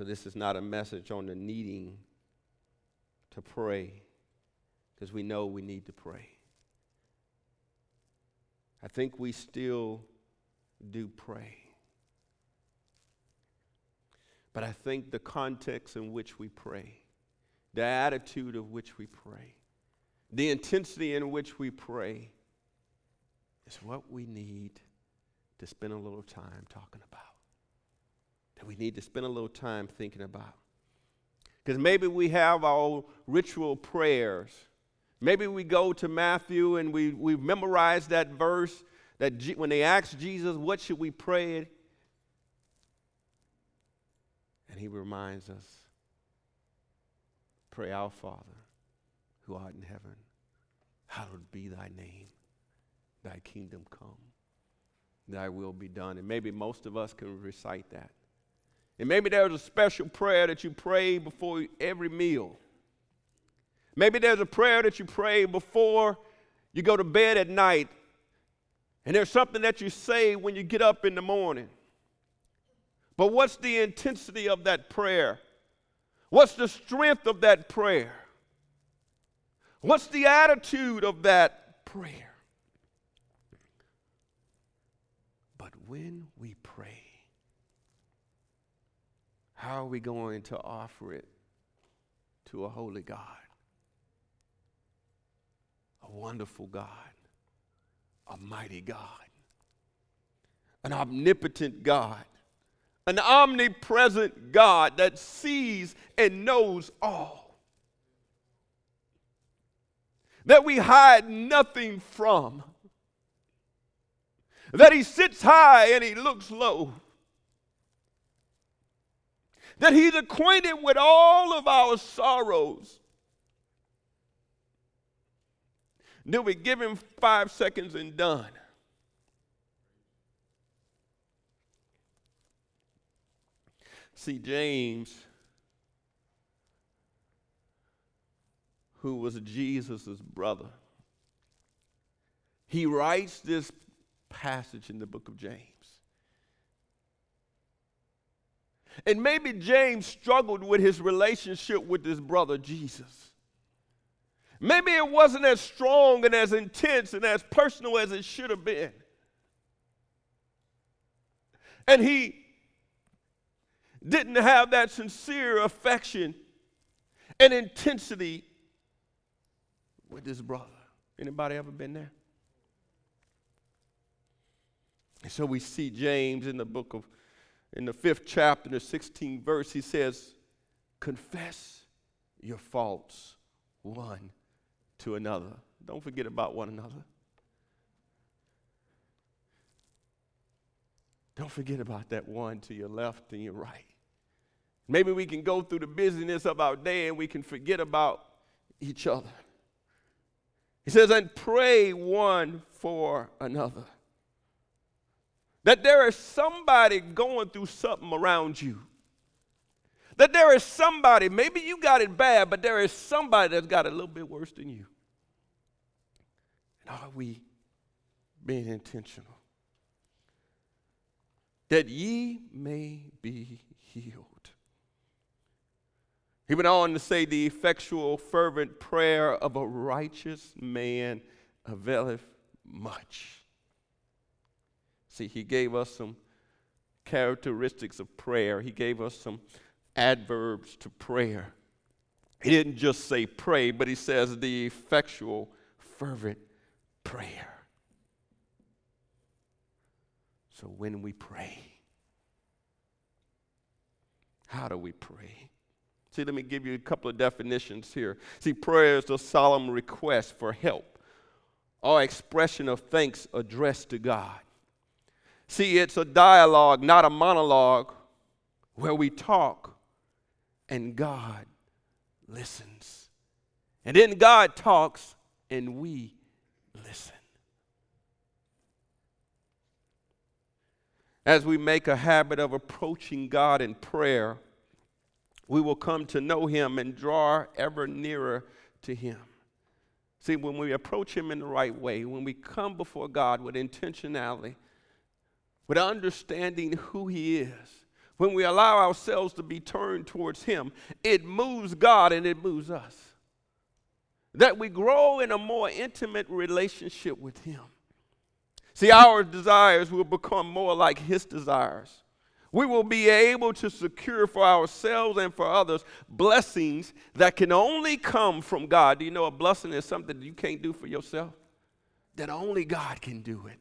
So, this is not a message on the needing to pray, because we know we need to pray. I think we still do pray. But I think the context in which we pray, the attitude of which we pray, the intensity in which we pray is what we need to spend a little time talking about. We need to spend a little time thinking about. Because maybe we have our ritual prayers. Maybe we go to Matthew and we, we've memorized that verse that G- when they asked Jesus, What should we pray? And he reminds us pray, Our Father, who art in heaven, hallowed be thy name, thy kingdom come, thy will be done. And maybe most of us can recite that. And maybe there's a special prayer that you pray before every meal. Maybe there's a prayer that you pray before you go to bed at night and there's something that you say when you get up in the morning. But what's the intensity of that prayer? What's the strength of that prayer? What's the attitude of that prayer? But when we pray, how are we going to offer it to a holy God? A wonderful God. A mighty God, an omnipotent God, an omnipresent God that sees and knows all, that we hide nothing from, that He sits high and He looks low. That he's acquainted with all of our sorrows Then we give him five seconds and done. See, James, who was Jesus' brother, he writes this passage in the book of James. And maybe James struggled with his relationship with his brother Jesus. Maybe it wasn't as strong and as intense and as personal as it should have been. And he didn't have that sincere affection and intensity with his brother. Anybody ever been there? And so we see James in the book of, in the fifth chapter, the 16th verse, he says, Confess your faults one to another. Don't forget about one another. Don't forget about that one to your left and your right. Maybe we can go through the busyness of our day and we can forget about each other. He says, and pray one for another. That there is somebody going through something around you. That there is somebody, maybe you got it bad, but there is somebody that's got it a little bit worse than you. And are we being intentional? That ye may be healed. He went on to say, The effectual, fervent prayer of a righteous man availeth much. See, he gave us some characteristics of prayer, he gave us some adverbs to prayer. He didn't just say pray, but he says the effectual, fervent prayer. So when we pray, how do we pray? See, let me give you a couple of definitions here. See, prayer is a solemn request for help or expression of thanks addressed to God. See, it's a dialogue, not a monologue, where we talk and God listens. And then God talks and we listen. As we make a habit of approaching God in prayer, we will come to know Him and draw ever nearer to Him. See, when we approach Him in the right way, when we come before God with intentionality, with understanding who He is, when we allow ourselves to be turned towards Him, it moves God and it moves us. That we grow in a more intimate relationship with Him. See, our desires will become more like His desires. We will be able to secure for ourselves and for others blessings that can only come from God. Do you know a blessing is something that you can't do for yourself? That only God can do it.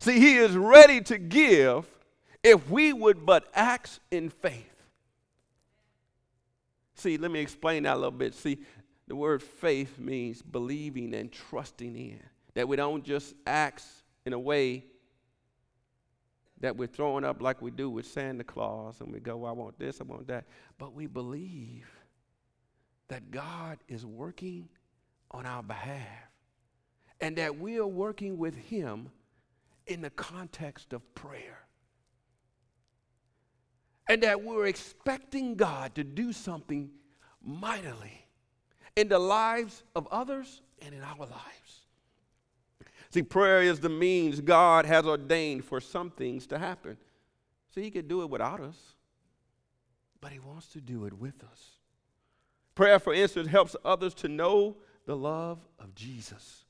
See, He is ready to give if we would but act in faith. See, let me explain that a little bit. See, the word faith means believing and trusting in. That we don't just act in a way that we're throwing up like we do with Santa Claus and we go, well, I want this, I want that. But we believe that God is working on our behalf and that we are working with Him in the context of prayer and that we're expecting God to do something mightily in the lives of others and in our lives. See, prayer is the means God has ordained for some things to happen. See, He could do it without us, but He wants to do it with us. Prayer, for instance, helps others to know the love of Jesus.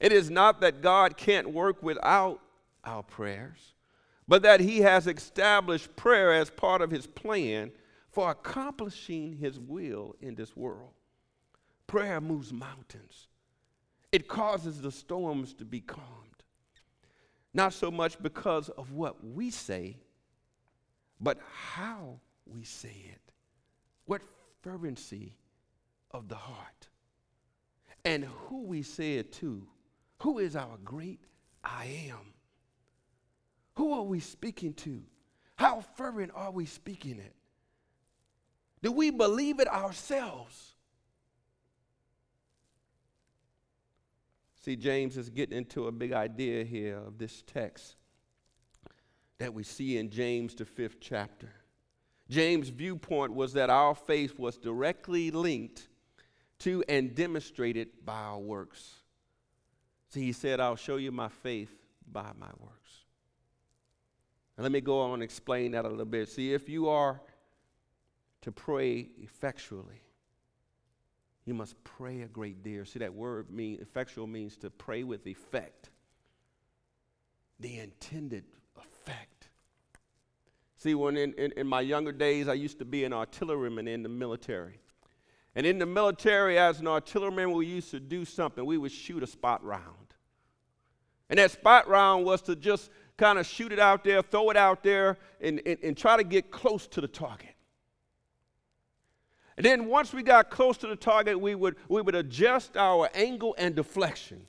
It is not that God can't work without our prayers, but that he has established prayer as part of his plan for accomplishing his will in this world. Prayer moves mountains, it causes the storms to be calmed. Not so much because of what we say, but how we say it. What fervency of the heart. And who we say it to. Who is our great I am? Who are we speaking to? How fervent are we speaking it? Do we believe it ourselves? See, James is getting into a big idea here of this text that we see in James, the fifth chapter. James' viewpoint was that our faith was directly linked to and demonstrated by our works. See, he said, I'll show you my faith by my works. And let me go on and explain that a little bit. See, if you are to pray effectually, you must pray a great deal. See, that word mean effectual means to pray with effect. The intended effect. See, when in, in, in, my younger days, I used to be an artilleryman in the military. And in the military, as an artilleryman, we used to do something. We would shoot a spot round. And that spot round was to just kind of shoot it out there, throw it out there, and, and, and try to get close to the target. And then once we got close to the target, we would, we would adjust our angle and deflection.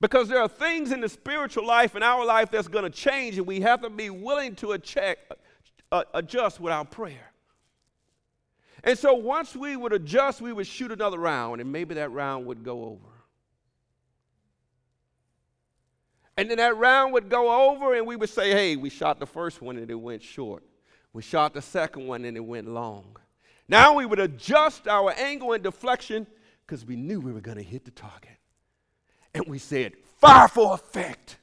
Because there are things in the spiritual life and our life that's going to change, and we have to be willing to uh, adjust with our prayer. And so once we would adjust, we would shoot another round, and maybe that round would go over. And then that round would go over, and we would say, hey, we shot the first one and it went short. We shot the second one and it went long. Now we would adjust our angle and deflection because we knew we were going to hit the target. And we said, fire for effect.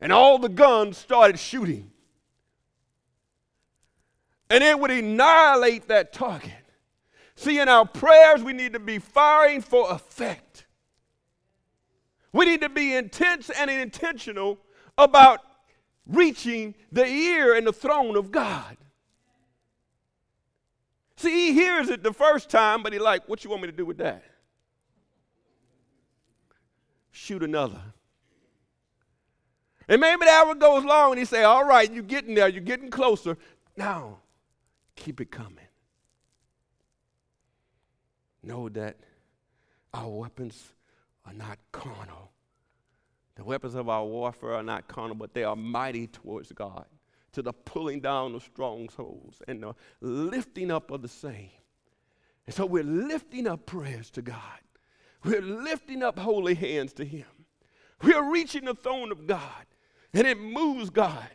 And all the guns started shooting. And it would annihilate that target. See, in our prayers, we need to be firing for effect. We need to be intense and intentional about reaching the ear and the throne of God. See, he hears it the first time, but he like, what you want me to do with that? Shoot another. And maybe the hour goes long and he say, all right, you're getting there, you're getting closer. Now, keep it coming. Know that our weapons are not carnal. The weapons of our warfare are not carnal, but they are mighty towards God, to the pulling down of strongholds and the lifting up of the same. And so we're lifting up prayers to God. We're lifting up holy hands to Him. We're reaching the throne of God, and it moves God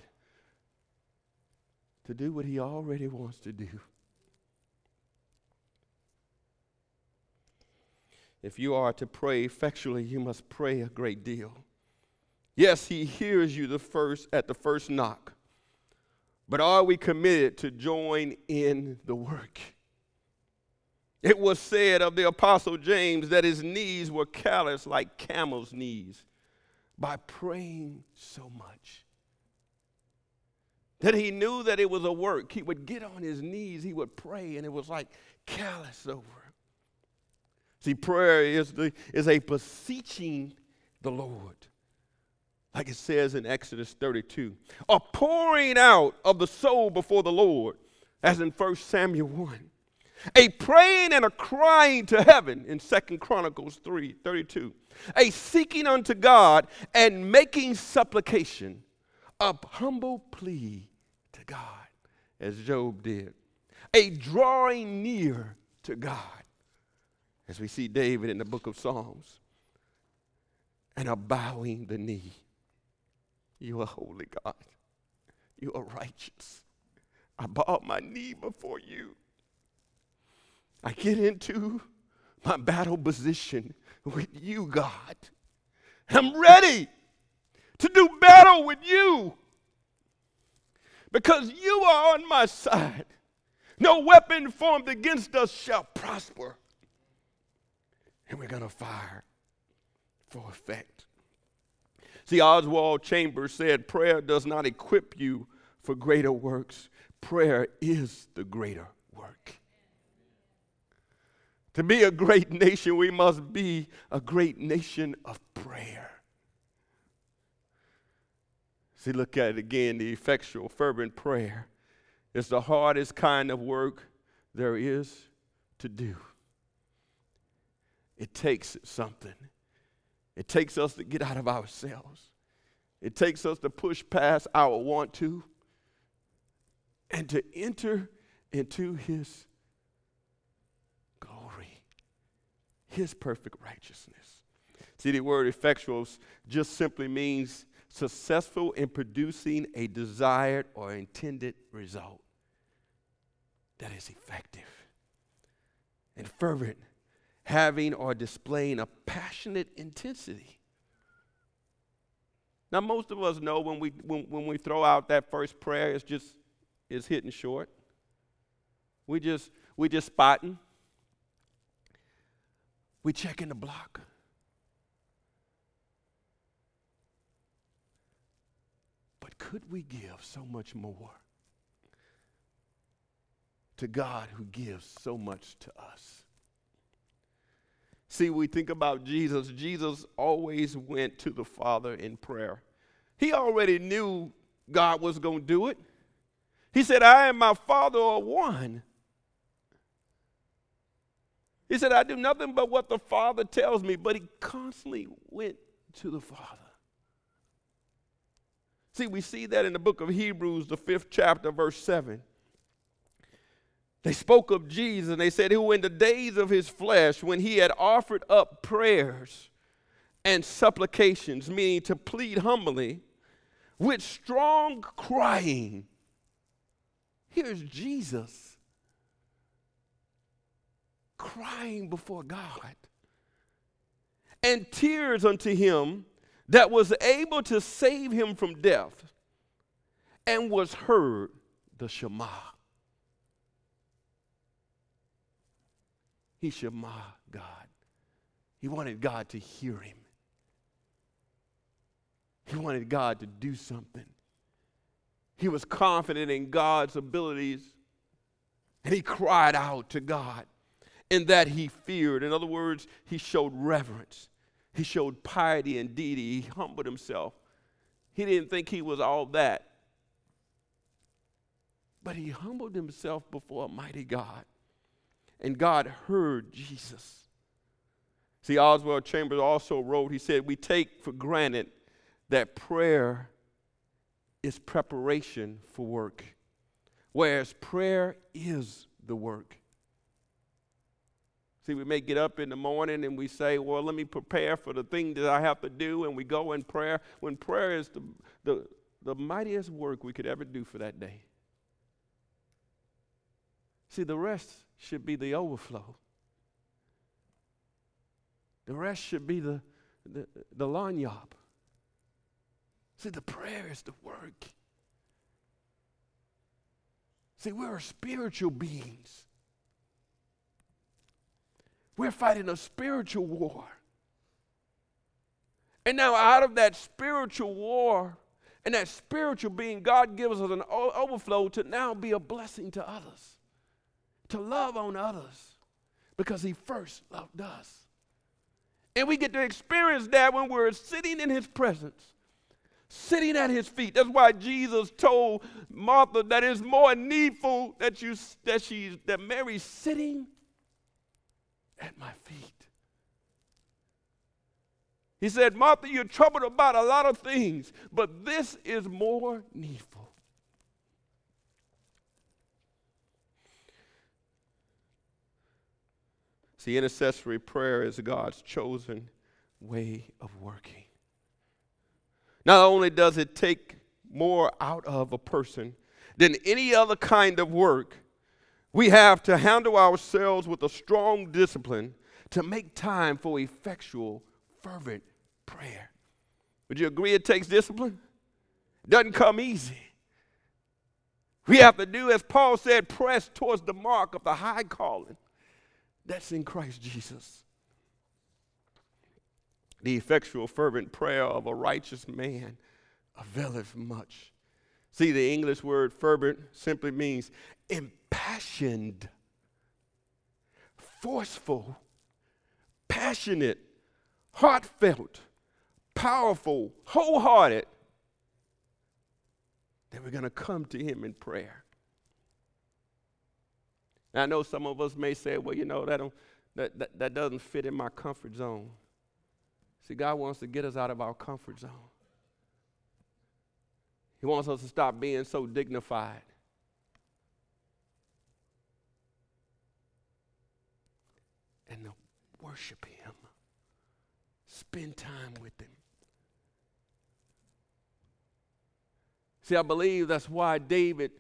to do what He already wants to do. If you are to pray effectually, you must pray a great deal. Yes, he hears you the first at the first knock. But are we committed to join in the work? It was said of the Apostle James that his knees were callous like camel's knees by praying so much. That he knew that it was a work. He would get on his knees, he would pray, and it was like callous over. See, prayer is, the, is a beseeching the Lord like it says in Exodus 32, a pouring out of the soul before the Lord, as in 1 Samuel 1. A praying and a crying to heaven in 2 Chronicles 3 32. A seeking unto God and making supplication, a humble plea to God, as Job did. A drawing near to God, as we see David in the book of Psalms, and a bowing the knee you are holy, God. You are righteous. I bow my knee before you. I get into my battle position with you, God. I'm ready to do battle with you because you are on my side. No weapon formed against us shall prosper. And we're going to fire for effect. See, Oswald Chambers said, Prayer does not equip you for greater works, prayer is the greater work. To be a great nation, we must be a great nation of prayer. See, look at it again the effectual, fervent prayer is the hardest kind of work there is to do. It takes something. It takes us to get out of ourselves. It takes us to push past our want to and to enter into His glory, His perfect righteousness. See, the word effectual just simply means successful in producing a desired or intended result that is effective and fervent having or displaying a passionate intensity. Now, most of us know when we, when, when we throw out that first prayer, it's just it's hitting short. We just we just spotting. We checking the block. But could we give so much more to God who gives so much to us? See, we think about Jesus. Jesus always went to the Father in prayer. He already knew God was going to do it. He said, I and my Father are one. He said, I do nothing but what the Father tells me, but he constantly went to the Father. See, we see that in the book of Hebrews, the fifth chapter, verse 7. They spoke of Jesus and they said, Who in the days of his flesh, when he had offered up prayers and supplications, meaning to plead humbly, with strong crying. Here's Jesus crying before God, and tears unto him that was able to save him from death, and was heard the Shema. He Shema God. He wanted God to hear him. He wanted God to do something. He was confident in God's abilities and he cried out to God in that he feared. In other words, he showed reverence. He showed piety and deity. He humbled himself. He didn't think he was all that. But he humbled himself before a mighty God and God heard Jesus. See, Oswald Chambers also wrote, he said, We take for granted that prayer is preparation for work, whereas prayer is the work. See, we may get up in the morning and we say, Well, let me prepare for the thing that I have to do, and we go in prayer when prayer is the, the, the mightiest work we could ever do for that day. See, the rest should be the overflow. The rest should be the, the, the lagniappe. See, the prayer is the work. See, we're spiritual beings. We're fighting a spiritual war. And now, out of that spiritual war and that spiritual being, God gives us an overflow to now be a blessing to others, to love on others, because He first loved us. And we get to experience that when we're sitting in His presence, sitting at His feet. That's why Jesus told Martha that it's more needful that you that she's that Mary's sitting at my feet. He said, Martha, you're troubled about a lot of things, but this is more needful. See, intercessory prayer is God's chosen way of working. Not only does it take more out of a person than any other kind of work, we have to handle ourselves with a strong discipline to make time for effectual, fervent prayer. Would you agree it takes discipline? It Doesn't come easy. We have to do, as Paul said, press towards the mark of the high calling that's in Christ Jesus. The effectual, fervent prayer of a righteous man availeth much. See, the English word fervent simply means impassioned, forceful, passionate, heartfelt, powerful, wholehearted, that we're going to come to Him in prayer. Now, I know some of us may say, well, you know, that, that, that, that doesn't fit in my comfort zone. See, God wants to get us out of our comfort zone. He wants us to stop being so dignified. And to worship Him, spend time with Him. See, I believe that's why David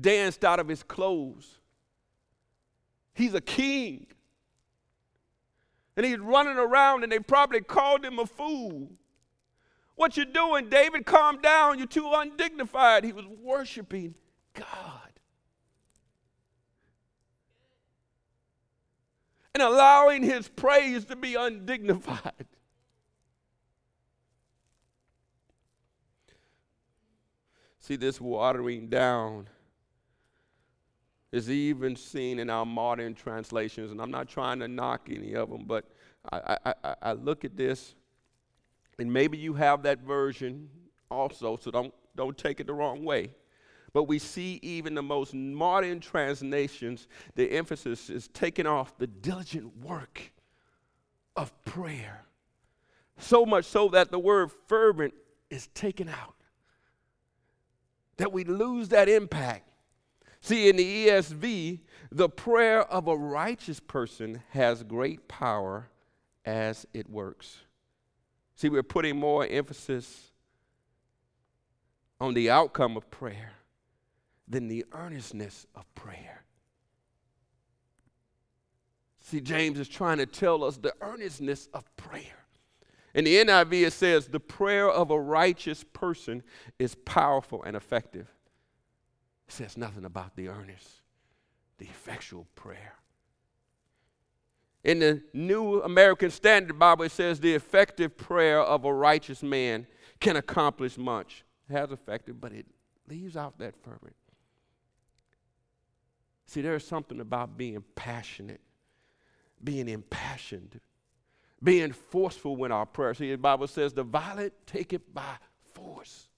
danced out of his clothes. He's a king. And he's running around, and they probably called him a fool. What you doing, David? Calm down. You're too undignified. He was worshiping God. And allowing his praise to be undignified. See, this watering down is even seen in our modern translations, and I'm not trying to knock any of them, but I, I, I look at this, and maybe you have that version also, so don't, don't take it the wrong way. But we see even the most modern translations, the emphasis is taken off the diligent work of prayer. So much so that the word fervent is taken out that we lose that impact. See, in the ESV, the prayer of a righteous person has great power as it works. See, we're putting more emphasis on the outcome of prayer than the earnestness of prayer. See, James is trying to tell us the earnestness of prayer. In the NIV, it says, the prayer of a righteous person is powerful and effective. Says nothing about the earnest, the effectual prayer. In the New American Standard Bible, it says the effective prayer of a righteous man can accomplish much. It has effective, but it leaves out that fervent. See, there's something about being passionate, being impassioned, being forceful when our prayer. See, the Bible says, the violent take it by force.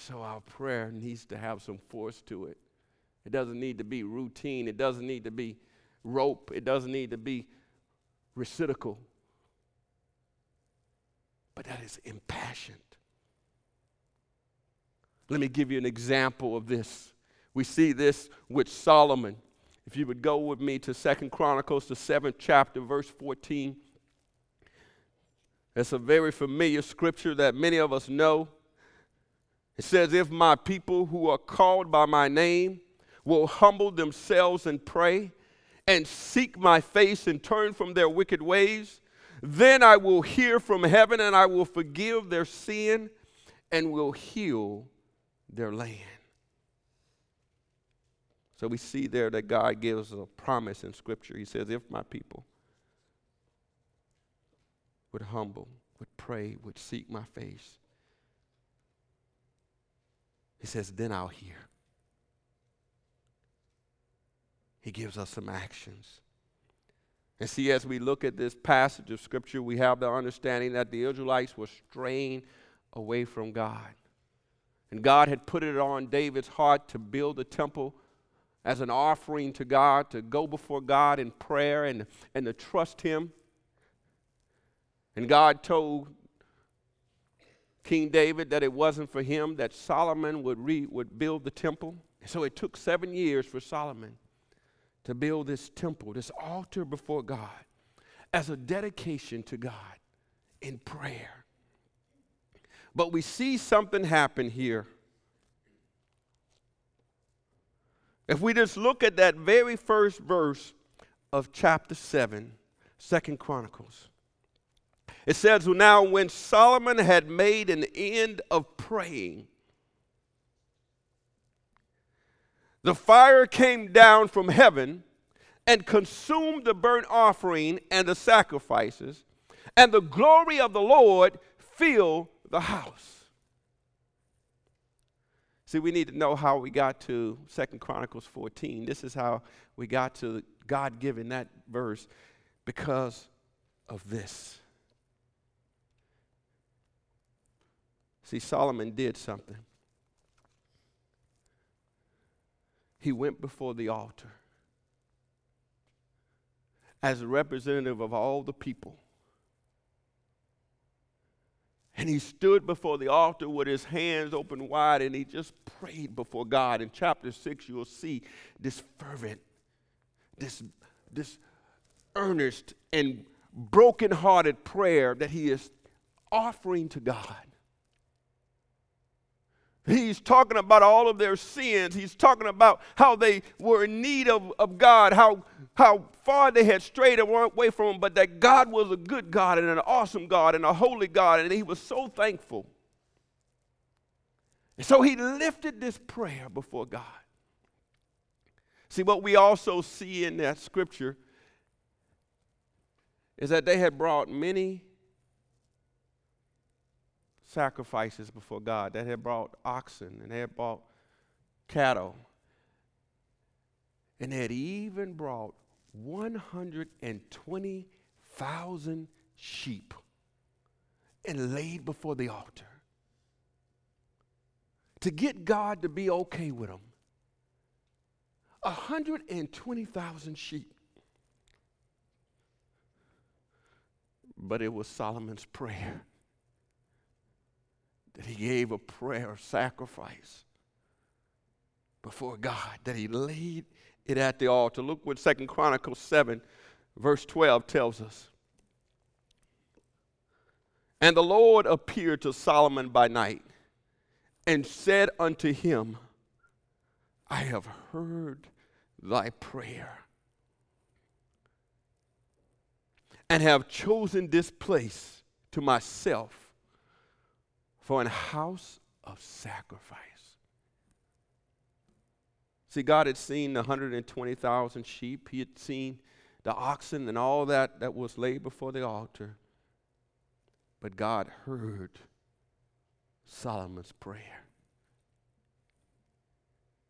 So our prayer needs to have some force to it. It doesn't need to be routine. It doesn't need to be rope. It doesn't need to be reciprocal. But that is impassioned. Let me give you an example of this. We see this with Solomon. If you would go with me to Second Chronicles, the seventh chapter, verse 14. It's a very familiar scripture that many of us know. It says, If my people who are called by my name will humble themselves and pray and seek my face and turn from their wicked ways, then I will hear from heaven and I will forgive their sin and will heal their land. So we see there that God gives a promise in Scripture. He says, If my people would humble, would pray, would seek my face, he says, then I'll hear. He gives us some actions. And see, as we look at this passage of Scripture, we have the understanding that the Israelites were straying away from God. And God had put it on David's heart to build a temple as an offering to God, to go before God in prayer and, and to trust Him. And God told King David that it wasn't for him that Solomon would, re, would build the temple. So it took seven years for Solomon to build this temple, this altar before God, as a dedication to God in prayer. But we see something happen here. If we just look at that very first verse of chapter 7, Second Chronicles, it says, Now when Solomon had made an end of praying, the fire came down from heaven and consumed the burnt offering and the sacrifices, and the glory of the Lord filled the house. See, we need to know how we got to Second Chronicles 14. This is how we got to God giving that verse because of this. See, Solomon did something. He went before the altar as a representative of all the people. And he stood before the altar with his hands open wide and he just prayed before God. In chapter 6, you'll see this fervent, this, this earnest, and broken-hearted prayer that he is offering to God. He's talking about all of their sins. He's talking about how they were in need of, of God, how, how far they had strayed away from Him, but that God was a good God and an awesome God and a holy God, and he was so thankful. And so he lifted this prayer before God. See, what we also see in that scripture is that they had brought many sacrifices before God, that had brought oxen and they had brought cattle. And they had even brought 120,000 sheep and laid before the altar to get God to be okay with them. 120,000 sheep. But it was Solomon's prayer that he gave a prayer of sacrifice before God, that he laid it at the altar. Look what Second Chronicles 7, verse 12 tells us. And the Lord appeared to Solomon by night and said unto him, I have heard thy prayer and have chosen this place to myself for an house of sacrifice. See, God had seen the 120,000 sheep, He had seen the oxen and all that that was laid before the altar. But God heard Solomon's prayer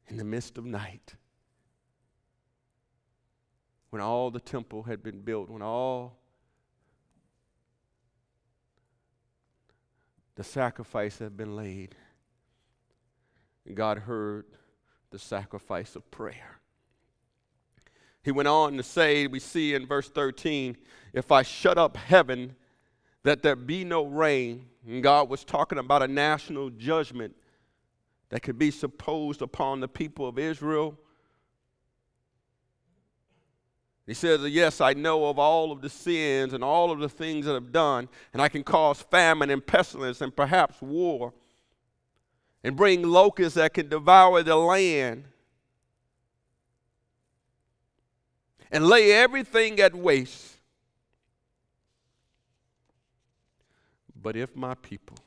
in the midst of night when all the temple had been built, when all the sacrifice had been laid. God heard the sacrifice of prayer. He went on to say, we see in verse 13, if I shut up heaven, that there be no rain. And God was talking about a national judgment that could be supposed upon the people of Israel he says, Yes, I know of all of the sins and all of the things that I've done, and I can cause famine and pestilence and perhaps war, and bring locusts that can devour the land, and lay everything at waste. But if my people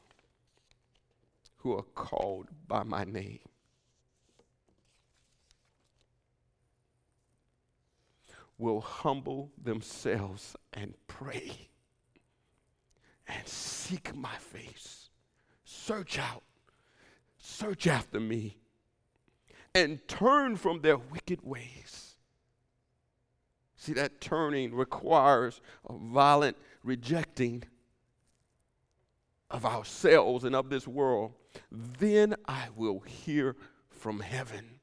who are called by my name. Will humble themselves and pray and seek my face. Search out, search after me, and turn from their wicked ways. See, that turning requires a violent rejecting of ourselves and of this world. Then I will hear from heaven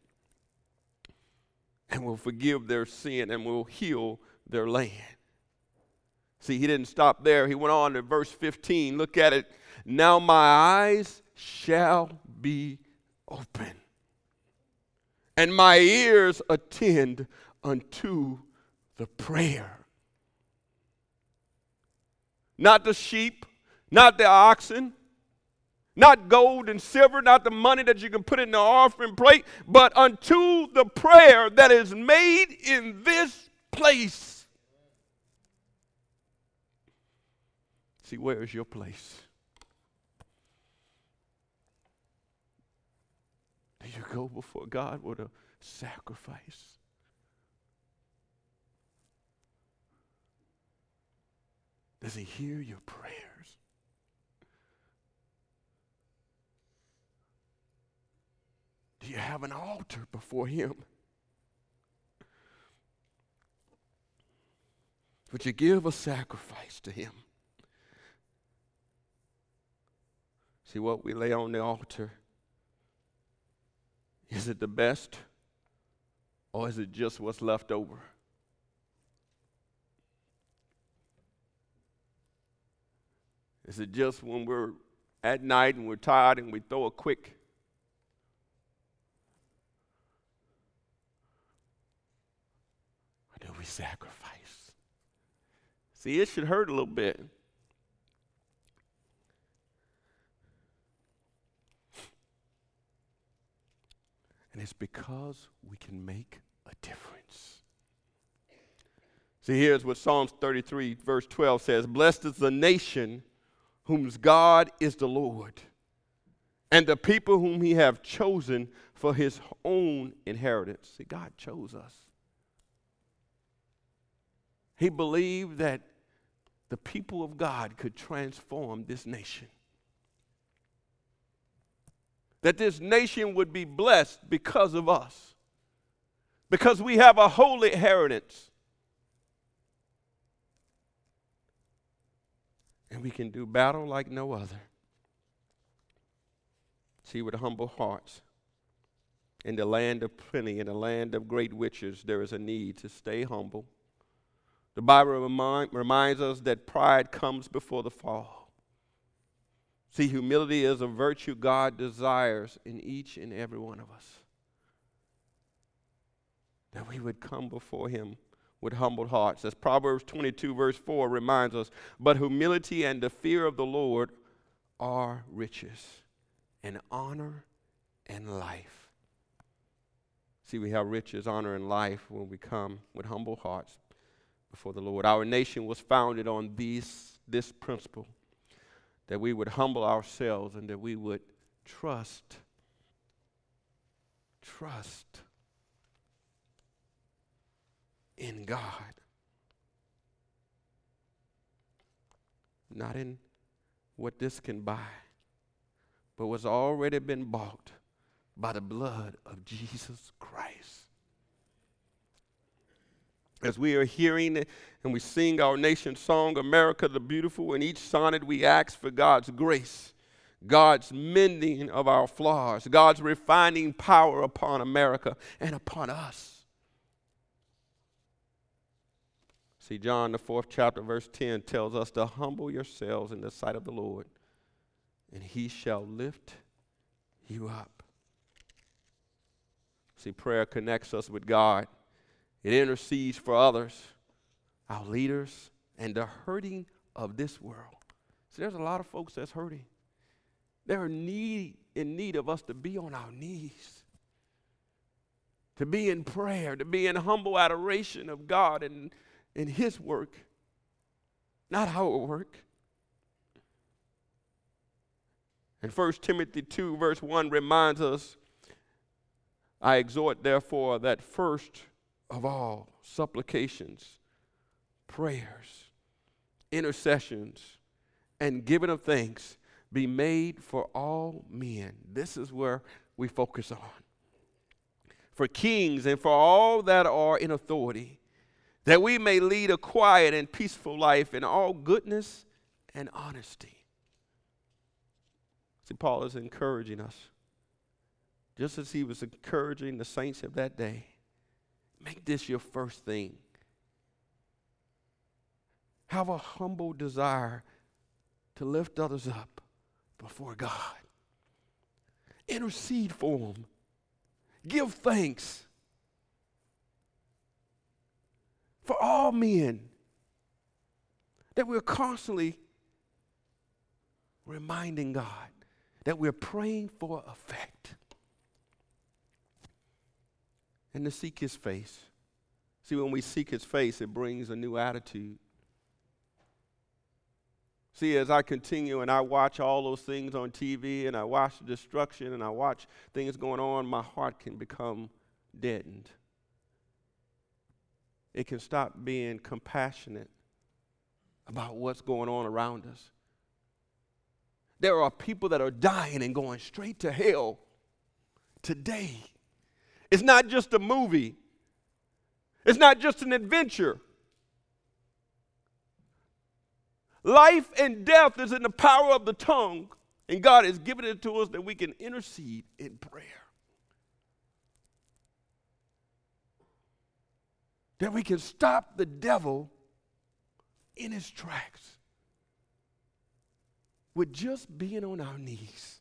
and will forgive their sin and will heal their land. See, he didn't stop there. He went on to verse 15. Look at it. Now my eyes shall be open, and my ears attend unto the prayer. Not the sheep, not the oxen, not gold and silver, not the money that you can put in the offering plate, but unto the prayer that is made in this place. See, where is your place? Do you go before God with a sacrifice? Does He hear your prayers? Do you have an altar before Him? Would you give a sacrifice to Him? See what we lay on the altar. Is it the best or is it just what's left over? Is it just when we're at night and we're tired and we throw a quick or do we sacrifice? See, it should hurt a little bit. And it's because we can make a difference. See, here's what Psalms 33, verse 12 says Blessed is the nation whose God is the Lord, and the people whom he have chosen for his own inheritance. See, God chose us. He believed that the people of God could transform this nation that this nation would be blessed because of us, because we have a holy inheritance. And we can do battle like no other. See, with humble hearts, in the land of plenty, in the land of great riches, there is a need to stay humble. The Bible remind, reminds us that pride comes before the fall. See, humility is a virtue God desires in each and every one of us. That we would come before Him with humbled hearts. As Proverbs 22, verse 4 reminds us, but humility and the fear of the Lord are riches and honor and life. See, we have riches, honor, and life when we come with humble hearts before the Lord. Our nation was founded on these, this principle that we would humble ourselves and that we would trust, trust in God. Not in what this can buy, but what's already been bought by the blood of Jesus Christ as we are hearing and we sing our nation's song, America the Beautiful, in each sonnet we ask for God's grace, God's mending of our flaws, God's refining power upon America and upon us. See, John, the fourth chapter, verse 10 tells us to humble yourselves in the sight of the Lord, and he shall lift you up. See, prayer connects us with God. It intercedes for others, our leaders, and the hurting of this world. See, there's a lot of folks that's hurting. They're need, in need of us to be on our knees, to be in prayer, to be in humble adoration of God and, and His work, not our work. And 1 Timothy 2, verse 1 reminds us I exhort, therefore, that first of all, supplications, prayers, intercessions, and giving of thanks be made for all men. This is where we focus on. For kings and for all that are in authority, that we may lead a quiet and peaceful life in all goodness and honesty. See, Paul is encouraging us, just as he was encouraging the saints of that day. Make this your first thing. Have a humble desire to lift others up before God. Intercede for them. Give thanks for all men that we're constantly reminding God that we're praying for effect and to seek His face. See, when we seek His face, it brings a new attitude. See, as I continue and I watch all those things on TV and I watch the destruction and I watch things going on, my heart can become deadened. It can stop being compassionate about what's going on around us. There are people that are dying and going straight to hell today. It's not just a movie, it's not just an adventure. Life and death is in the power of the tongue, and God has given it to us that we can intercede in prayer. That we can stop the devil in his tracks with just being on our knees.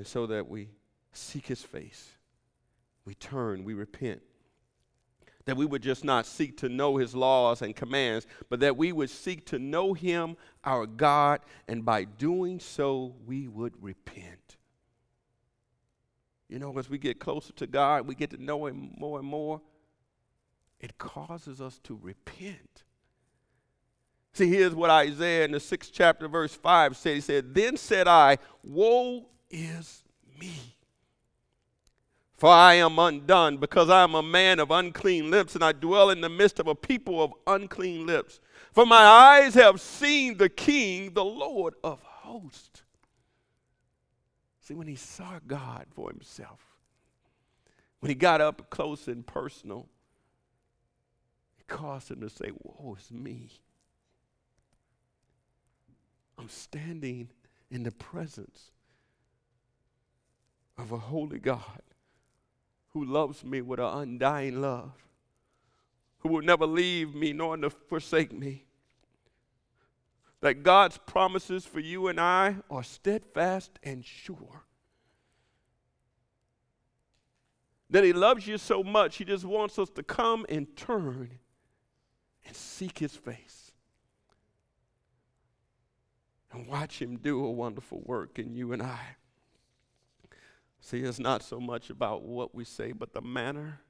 And so that we seek his face, we turn, we repent, that we would just not seek to know his laws and commands, but that we would seek to know him, our God, and by doing so, we would repent. You know, as we get closer to God, we get to know him more and more, it causes us to repent. See, here's what Isaiah in the sixth chapter, verse 5 said. He said, Then said I, Woe is me! For I am undone, because I am a man of unclean lips, and I dwell in the midst of a people of unclean lips. For my eyes have seen the King, the Lord of hosts. See, when he saw God for himself, when he got up close and personal, it caused him to say, Woe is me. I'm standing in the presence of a holy God who loves me with an undying love, who will never leave me nor forsake me. That God's promises for you and I are steadfast and sure. That He loves you so much, He just wants us to come and turn and seek His face and watch Him do a wonderful work in you and I. See, it's not so much about what we say, but the manner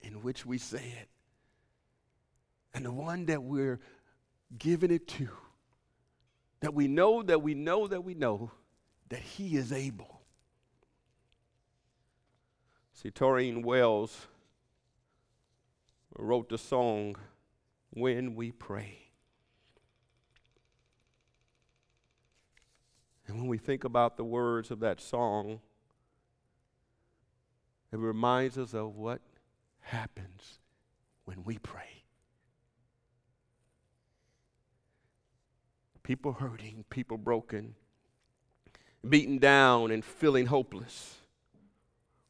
in which we say it. And the one that we're giving it to. That we know that we know that we know that He is able. See, Tauren Wells wrote the song, When We Pray. And when we think about the words of that song, it reminds us of what happens when we pray. People hurting, people broken, beaten down, and feeling hopeless.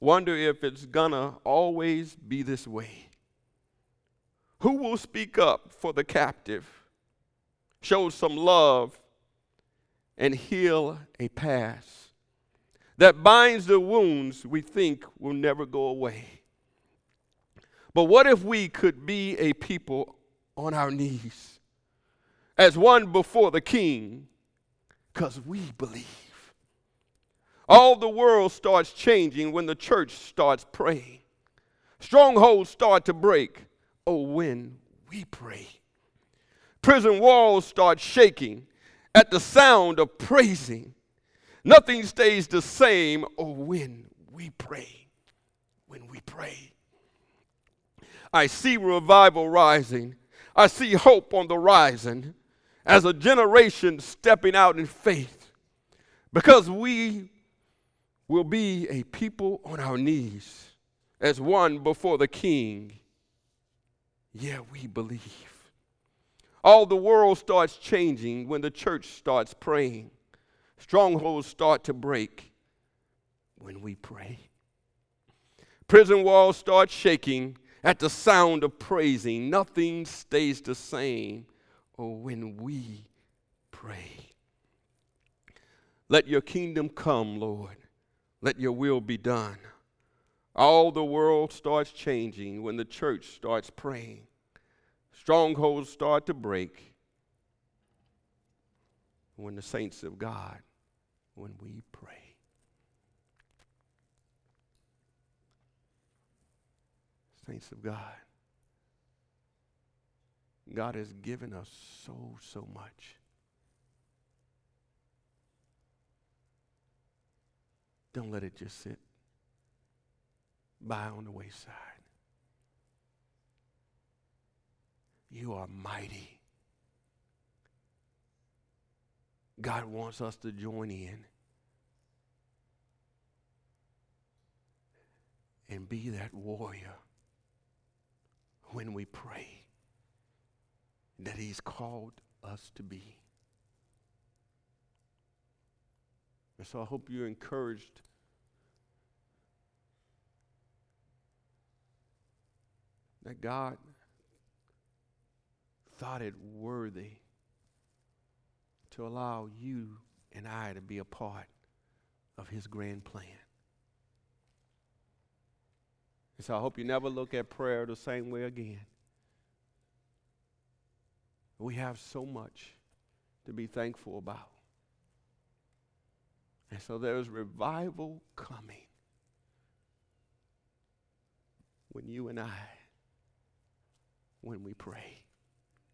Wonder if it's gonna always be this way. Who will speak up for the captive, show some love, and heal a past? That binds the wounds we think will never go away. But what if we could be a people on our knees as one before the king because we believe? All the world starts changing when the church starts praying. Strongholds start to break. Oh, when we pray. Prison walls start shaking at the sound of praising. Nothing stays the same oh, when we pray. When we pray. I see revival rising. I see hope on the rising as a generation stepping out in faith because we will be a people on our knees as one before the king. Yeah, we believe. All the world starts changing when the church starts praying. Strongholds start to break when we pray. Prison walls start shaking at the sound of praising. Nothing stays the same oh, when we pray. Let your kingdom come, Lord. Let your will be done. All the world starts changing when the church starts praying. Strongholds start to break when the saints of God, when we pray. Saints of God, God has given us so, so much. Don't let it just sit by on the wayside. You are mighty. God wants us to join in and be that warrior when we pray that He's called us to be. And so I hope you're encouraged. That God thought it worthy to allow you and I to be a part of his grand plan. And so I hope you never look at prayer the same way again. We have so much to be thankful about. And so there's revival coming when you and I, when we pray.